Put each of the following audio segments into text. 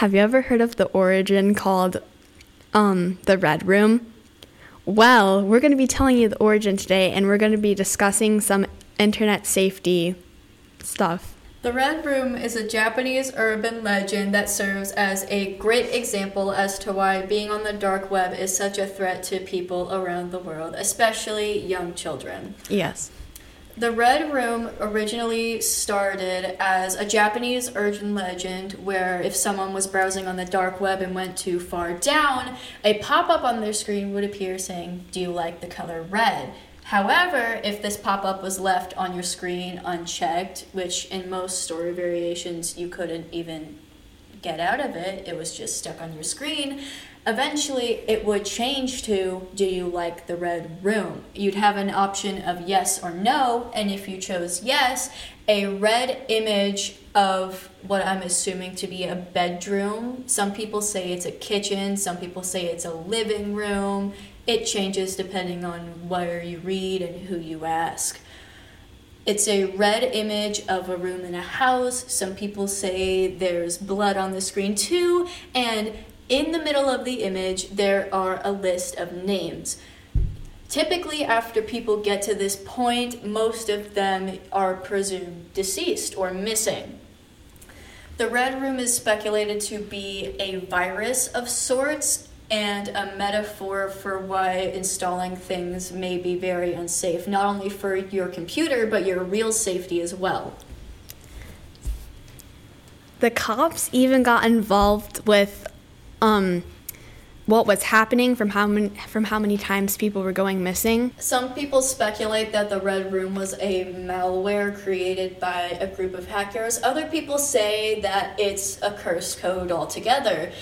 Have you ever heard of the origin called um, the Red Room? Well, we're going to be telling you the origin today, and we're going to be discussing some internet safety stuff. The Red Room is a Japanese urban legend that serves as a great example as to why being on the dark web is such a threat to people around the world, especially young children. Yes. The Red Room originally started as a Japanese urban legend where if someone was browsing on the dark web and went too far down, a pop up on their screen would appear saying, Do you like the color red? However, if this pop up was left on your screen unchecked, which in most story variations you couldn't even get out of it, it was just stuck on your screen, eventually it would change to do you like the red room? You'd have an option of yes or no and if you chose yes a red image of what i'm assuming to be a bedroom. Some people say it's a kitchen some people say it's a living room. It changes depending on where you read and who you ask. It's a red image of a room in a house. Some people say there's blood on the screen too, and in the middle of the image, there are a list of names. Typically, after people get to this point, most of them are presumed deceased or missing. The Red Room is speculated to be a virus of sorts and a metaphor for why installing things may be very unsafe, not only for your computer, but your real safety as well. The cops even got involved with um, what was happening from how many from how many times people were going missing. Some people speculate that the Red Room was a malware created by a group of hackers. Other people say that it's a curse code altogether.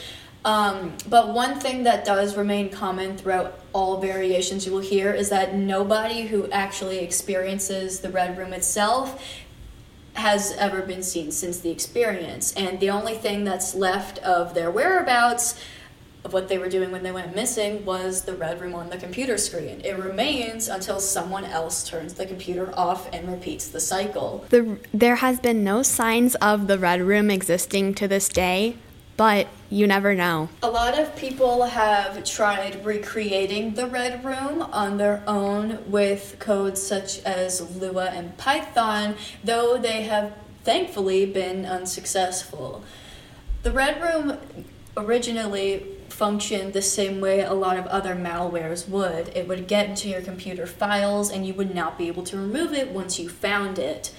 Um, but one thing that does remain common throughout all variations you will hear is that nobody who actually experiences the Red Room itself has ever been seen since the experience. And the only thing that's left of their whereabouts of what they were doing when they went missing was the red room on the computer screen. It remains until someone else turns the computer off and repeats the cycle. The, there has been no signs of the red room existing to this day, but you never know. A lot of people have tried recreating the Red Room on their own with codes such as Lua and Python, though they have thankfully been unsuccessful. The Red Room originally functioned the same way a lot of other malwares would. It would get into your computer files and you would not be able to remove it once you found it.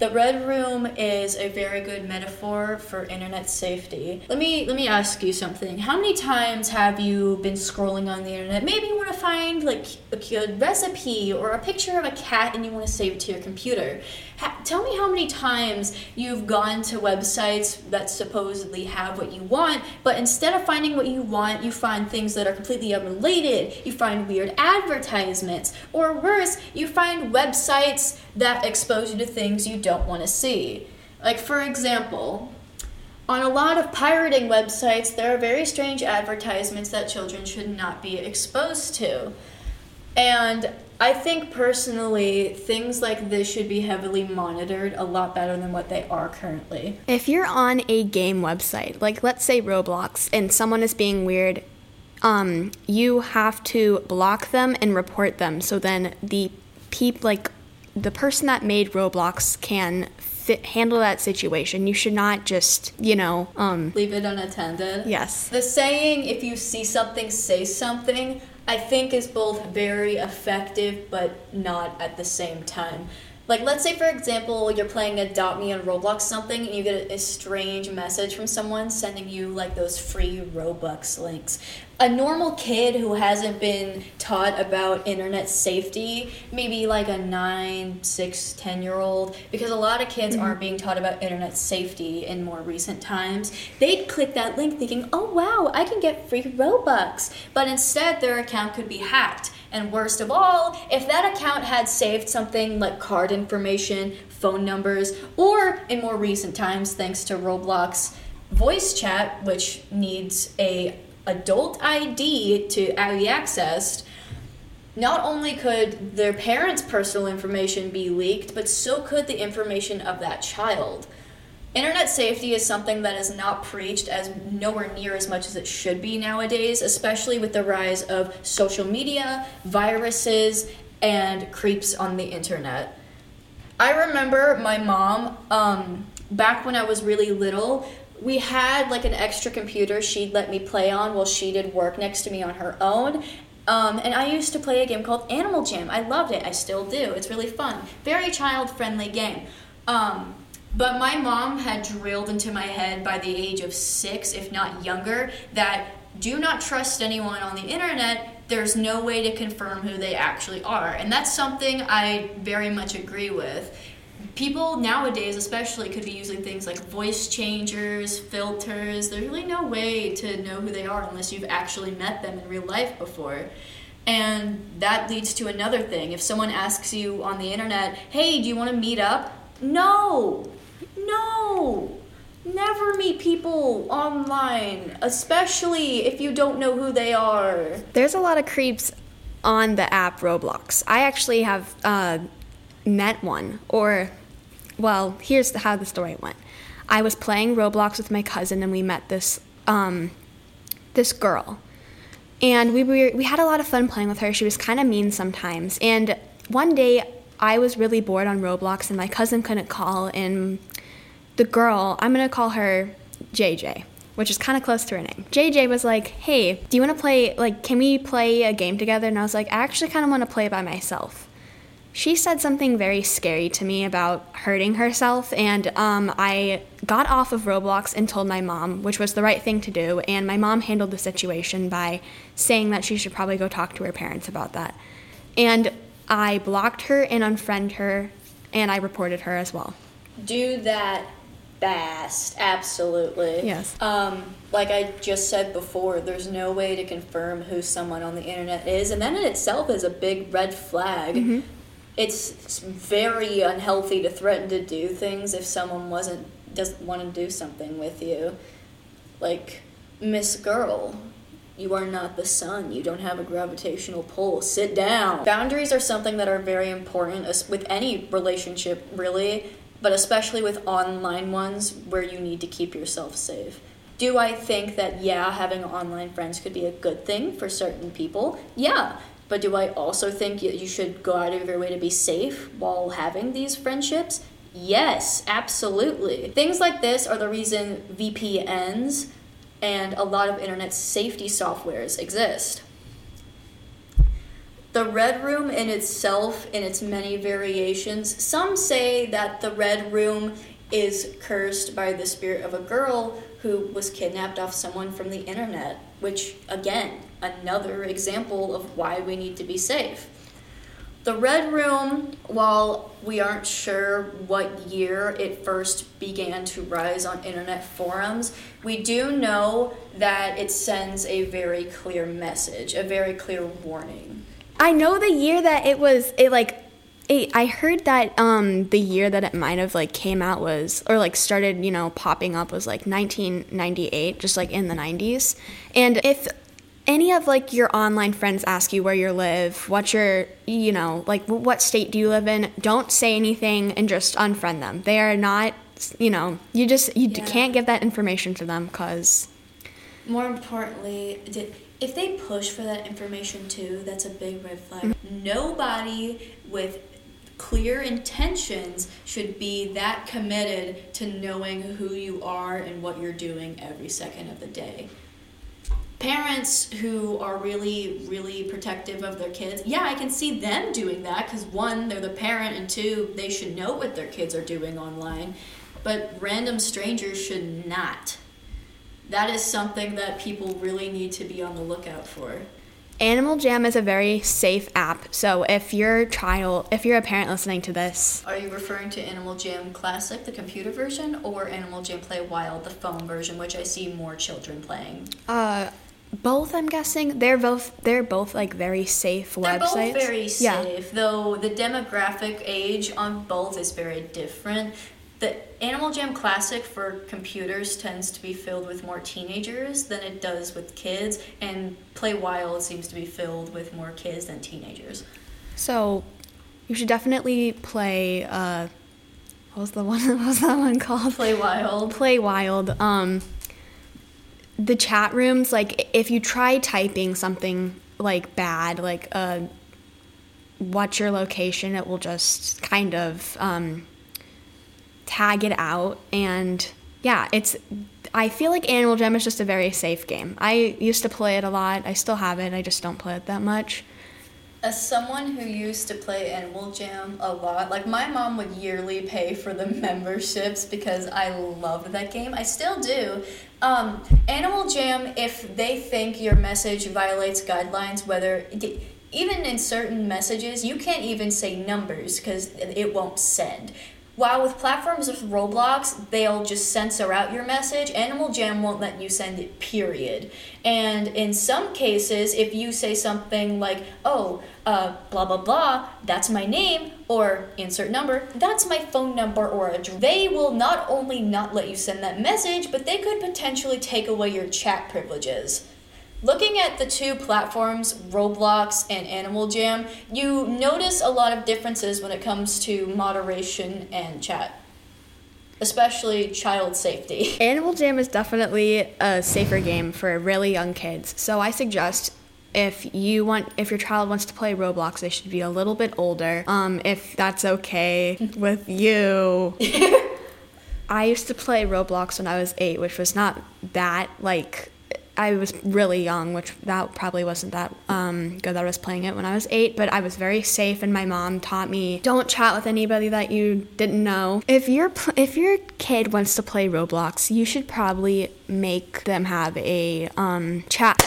The red room is a very good metaphor for internet safety. Let me let me ask you something. How many times have you been scrolling on the internet? Maybe you want to find like a good recipe or a picture of a cat and you want to save it to your computer. Ha- tell me how many times you've gone to websites that supposedly have what you want, but instead of finding what you want, you find things that are completely unrelated. You find weird advertisements, or worse, you find websites that expose you to things you don't want to see. Like, for example, on a lot of pirating websites, there are very strange advertisements that children should not be exposed to. And I think personally, things like this should be heavily monitored a lot better than what they are currently. If you're on a game website, like let's say Roblox, and someone is being weird, um, you have to block them and report them. So then the peep, like the person that made Roblox, can fit, handle that situation. You should not just, you know, um, leave it unattended. Yes. The saying, "If you see something, say something." I think is both very effective but not at the same time. Like, let's say, for example, you're playing Adopt Me on Roblox something, and you get a, strange message from someone sending you like those free Robux links. A normal kid who hasn't been taught about internet safety, maybe like a nine, six, ten year old, because a lot of kids aren't being taught about internet safety in more recent times, they'd click that link thinking, oh wow, I can get free Robux. But instead, their account could be hacked and worst of all, if that account had saved something like card information, phone numbers, or in more recent times, thanks to Roblox voice chat, which needs a adult ID to be accessed, not only could their parents' personal information be leaked, but so could the information of that child. Internet safety is something that is not preached as nowhere near as much as it should be nowadays, especially with the rise of social media, viruses, and creeps on the internet. I remember my mom, um, back when I was really little, we had like an extra computer she'd let me play on while she did work next to me on her own. Um, and I used to play a game called Animal Jam. I loved it. I still do. It's really fun. Very child friendly game. Um, but my mom had drilled into my head by the age of six, if not younger, that do not trust anyone on the internet. There's no way to confirm who they actually are. And that's something I very much agree with. People nowadays especially could be using things like voice changers filters. There's really no way to know who they are unless you've actually met them in real life before. And that leads to another thing. If someone asks you on the internet hey do you want to meet up? No no never meet people online especially if you don't know who they are There's a lot of creeps on the app Roblox. I actually have uh, met one, or, well, here's how the story went. I was playing Roblox with my cousin, and we met this um, this girl, and we were we had a lot of fun playing with her. She was kind of mean sometimes, and one day I was really bored on Roblox, and my cousin couldn't call, and the girl, I'm gonna call her JJ, which is kind of close to her name. JJ was like, "Hey, do you want to play? Like, can we play a game together?" And I was like, "I actually kind of want to play by myself." She said something very scary to me about hurting herself, and um, I got off of Roblox and told my mom, which was the right thing to do. And my mom handled the situation by saying that she should probably go talk to her parents about that. And I blocked her and unfriended her, and I reported her as well. do that fast absolutely Yes. um, like i just said before there's no way to confirm who someone on the internet is and that in itself is a big red flag it's very unhealthy to threaten to do things if someone wasn't doesn't want to do something with you like miss girl you are not the sun. You don't have a gravitational pull. Sit down. Boundaries are something that are very important with any relationship, really, but especially with online ones where you need to keep yourself safe. Do I think that, yeah, having online friends could be a good thing for certain people? Yeah. But do I also think you should go out of your way to be safe while having these friendships? Yes, absolutely. Things like this are the reason VPNs and a lot of internet safety softwares exist. The Red Room in itself, in its many variations, some say that the Red Room is cursed by the spirit of a girl who was kidnapped off someone from the internet, which, again, another example of why we need to be safe. The Red Room, while we aren't sure what year it first began to rise on internet forums, we do know that it sends a very clear message, a very clear warning. I know the year that it was it like it, I heard that um the year that it might have like came out was or like started, you know, popping up was like 1998, just like in the 90s. And if any of like your online friends ask you where you live, what your, you know, like what state do you live in, don't say anything and just unfriend them. They are not, you know, you just you Yeah. can't give that information to them cuz More importantly, di- if they push for that information too, that's a big red flag. Mm-hmm. Nobody with clear intentions should be that committed to knowing who you are and what you're doing every second of the day. Parents who are really, really protective of their kids, yeah, I can see them doing that because one, they're the parent, and two, they should know what their kids are doing online. But random strangers should not. That is something that people really need to be on the lookout for. Animal Jam is a very safe app. So if your child, if you're a parent listening to this, Are you referring to Animal Jam Classic, the computer version, or Animal Jam Play Wild, the phone version, which I see more children playing? uh both I'm guessing they're both they're both like very safe They're websites. both very Yeah. safe, though the demographic age on both is very different. The Animal Jam Classic for computers tends to be filled with more teenagers than it does with kids, and Play Wild seems to be filled with more kids than teenagers. So you should definitely play uh what was the one? What was that one called? Play Wild. Play Wild. Um, the chat rooms, like if you try typing something like bad, like uh, what's your location, it will just kind of um, tag it out. And yeah, it's. I feel like Animal Jam is just a very safe game. I used to play it a lot. I still have it. I just don't play it that much. As someone who used to play Animal Jam a lot, like my mom would yearly pay for the memberships because I loved that game. I still do. Um, Animal Jam, if they think your message violates guidelines, whether even in certain messages, you can't even say numbers because it won't send. While with platforms with Roblox, they'll just censor out your message, Animal Jam won't let you send it, period. And in some cases, if you say something like, oh, uh, blah, blah, blah, that's my name, or insert number, that's my phone number or address, they will not only not let you send that message, but they could potentially take away your chat privileges. Looking at the two platforms, Roblox and Animal Jam, you notice a lot of differences when it comes to moderation and chat, especially child safety. Animal Jam is definitely a safer game for really young kids, so I suggest if you want if your child wants to play roblox they should be a little bit older um, if that's okay with you i used to play roblox when i was eight which was not that like I was really young, which that probably wasn't that um, good that I was playing it when I was eight, but I was very safe, and my mom taught me don't chat with anybody that you didn't know. If your if your kid wants to play Roblox, you should probably make them have a um, chat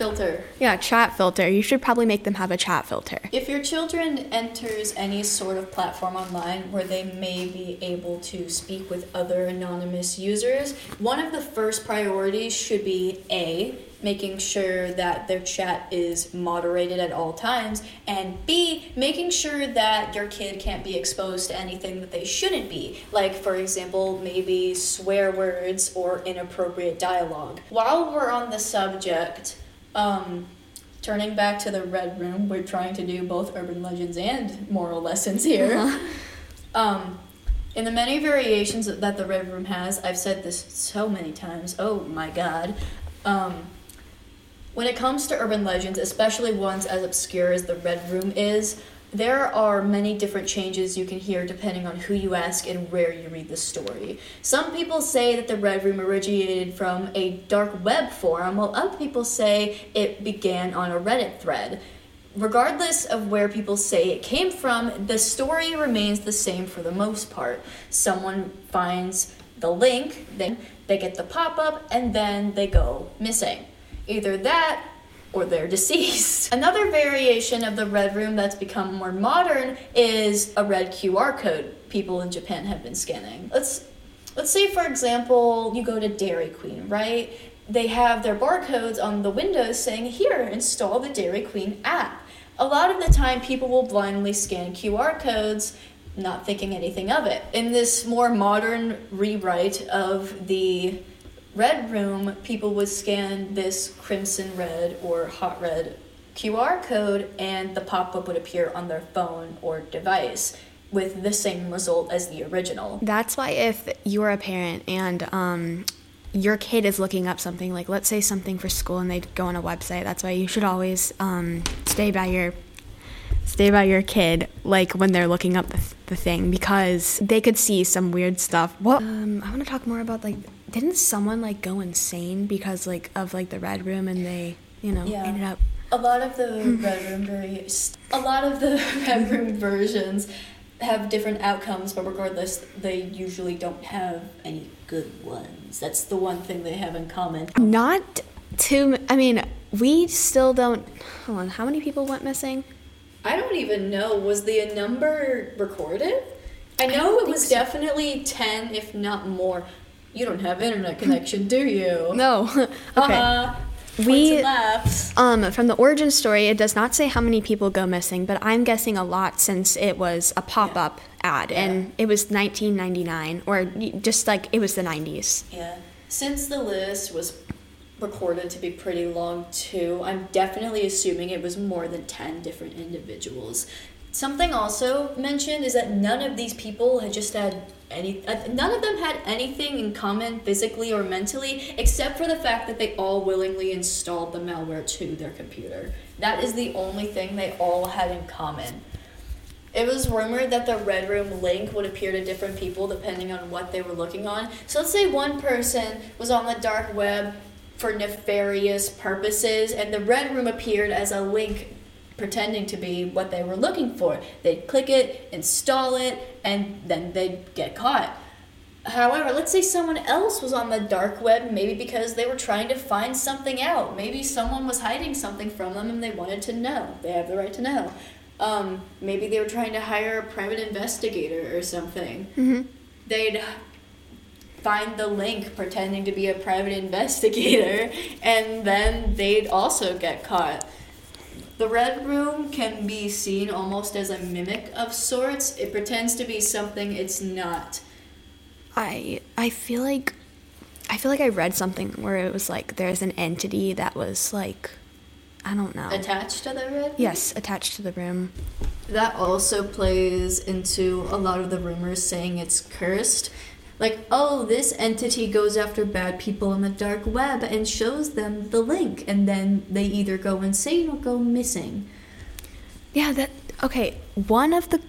filter. Yeah, chat filter. You should probably make them have a chat filter. If your children enters any sort of platform online where they may be able to speak with other anonymous users, one of the first priorities should be A, making sure that their chat is moderated at all times, and B, making sure that your kid can't be exposed to anything that they shouldn't be, like, for example, maybe swear words or inappropriate dialogue. While we're on the subject, um, turning back to the red room, we're trying to do both urban legends and moral lessons here. Uh-huh. Um, in the many variations that the red room has, I've said this so many times. Oh my god. Um, when it comes to urban legends, especially ones as obscure as the red room is, there are many different changes you can hear depending on who you ask and where you read the story. Some people say that the Red Room originated from a dark web forum, while other people say it began on a Reddit thread. Regardless of where people say it came from, the story remains the same for the most part. Someone finds the link, then they get the pop up, and then they go missing. Either that or they're deceased. Another variation of the red room that's become more modern is a red QR code people in Japan have been scanning. Let's let's say for example you go to Dairy Queen, right? They have their barcodes on the windows saying, "Here, install the Dairy Queen app." A lot of the time people will blindly scan QR codes not thinking anything of it. In this more modern rewrite of the Red Room, people would scan this crimson red or hot red QR code, and the pop up would appear on their phone or device with the same result as the original. That's why, if you're a parent and um, your kid is looking up something, like let's say something for school, and they go on a website, that's why you should always um, stay by your stay by your kid like when they're looking up the, the thing because they could see some weird stuff what um, i want to talk more about like didn't someone like go insane because like of like the red room and they you know yeah. ended up a lot of the red room very a lot of the red room versions have different outcomes but regardless they usually don't have any good ones that's the one thing they have in common not too i mean we still don't hold on how many people went missing i don't even know was the number recorded I know I it was so. definitely 10, if not more. You don't have internet connection, do you? No. okay. Uh-huh. We um from the origin story, it does not say how many people go missing, but I'm guessing a lot since it was a pop-up yeah. ad yeah. and it was 1999 or just like it was the 90s. Yeah. Since the list was recorded to be pretty long too, I'm definitely assuming it was more than 10 different individuals Something also mentioned is that none of these people had just had any uh, none of them had anything in common physically or mentally except for the fact that they all willingly installed the malware to their computer. That is the only thing they all had in common. It was rumored that the Red Room link would appear to different people depending on what they were looking on. So let's say one person was on the dark web for nefarious purposes and the Red Room appeared as a link pretending to be what they were looking for. They'd click it, install it, and then they'd get caught. However, let's say someone else was on the dark web, maybe because they were trying to find something out. Maybe someone was hiding something from them and they wanted to know. They have the right to know. Um, maybe they were trying to hire a private investigator or something. Mm-hmm. They'd find the link pretending to be a private investigator, and then they'd also get caught. The Red Room can be seen almost as a mimic of sorts. It pretends to be something it's not. I I feel like I feel like I read something where it was like there's an entity that was like I don't know. Attached to the Red Room? yes, attached to the room. That also plays into a lot of the rumors saying it's cursed. Like, oh, this entity goes after bad people on the dark web and shows them the link, and then they either go insane or go missing. Yeah, that okay. One of the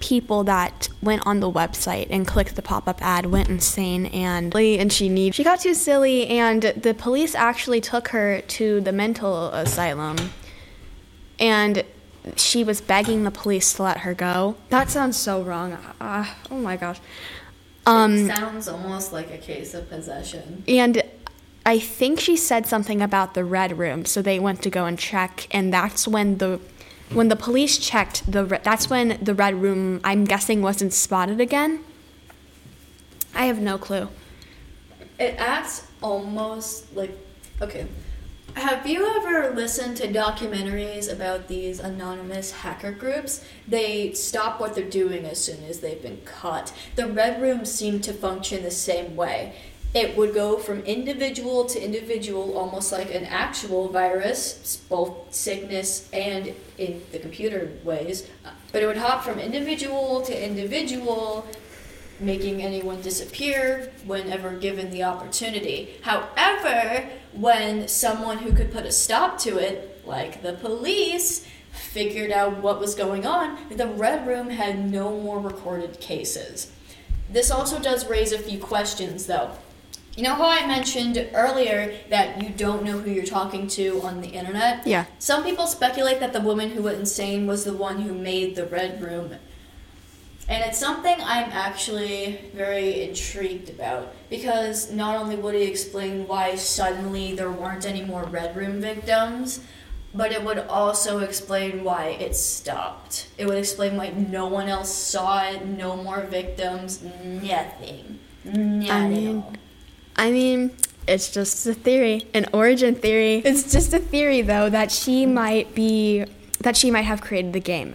people that went on the website and clicked the pop-up ad went insane and and she need she got too silly and the police actually took her to the mental asylum and she was begging the police to let her go. That sounds so wrong. Uh, oh my gosh. Um, sounds almost like a case of possession. And I think she said something about the red room, so they went to go and check, and that's when the when the police checked the re- that's when the red room I'm guessing wasn't spotted again. I have no clue. It acts almost like okay. Have you ever listened to documentaries about these anonymous hacker groups? They stop what they're doing as soon as they've been caught. The Red Room seemed to function the same way. It would go from individual to individual, almost like an actual virus, both sickness and in the computer ways. But it would hop from individual to individual, making anyone disappear whenever given the opportunity. However, when someone who could put a stop to it, like the police, figured out what was going on, the Red Room had no more recorded cases. This also does raise a few questions, though. You know how I mentioned earlier that you don't know who you're talking to on the internet? Yeah. Some people speculate that the woman who went insane was the one who made the Red Room and it's something I'm actually very intrigued about because not only would it explain why suddenly there weren't any more Red Room victims, but it would also explain why it stopped. It would explain why no one else saw it, no more victims, nothing. Not I mean- I mean, it's just a theory, an origin theory. It's just a theory though that she might be that she might have created the game.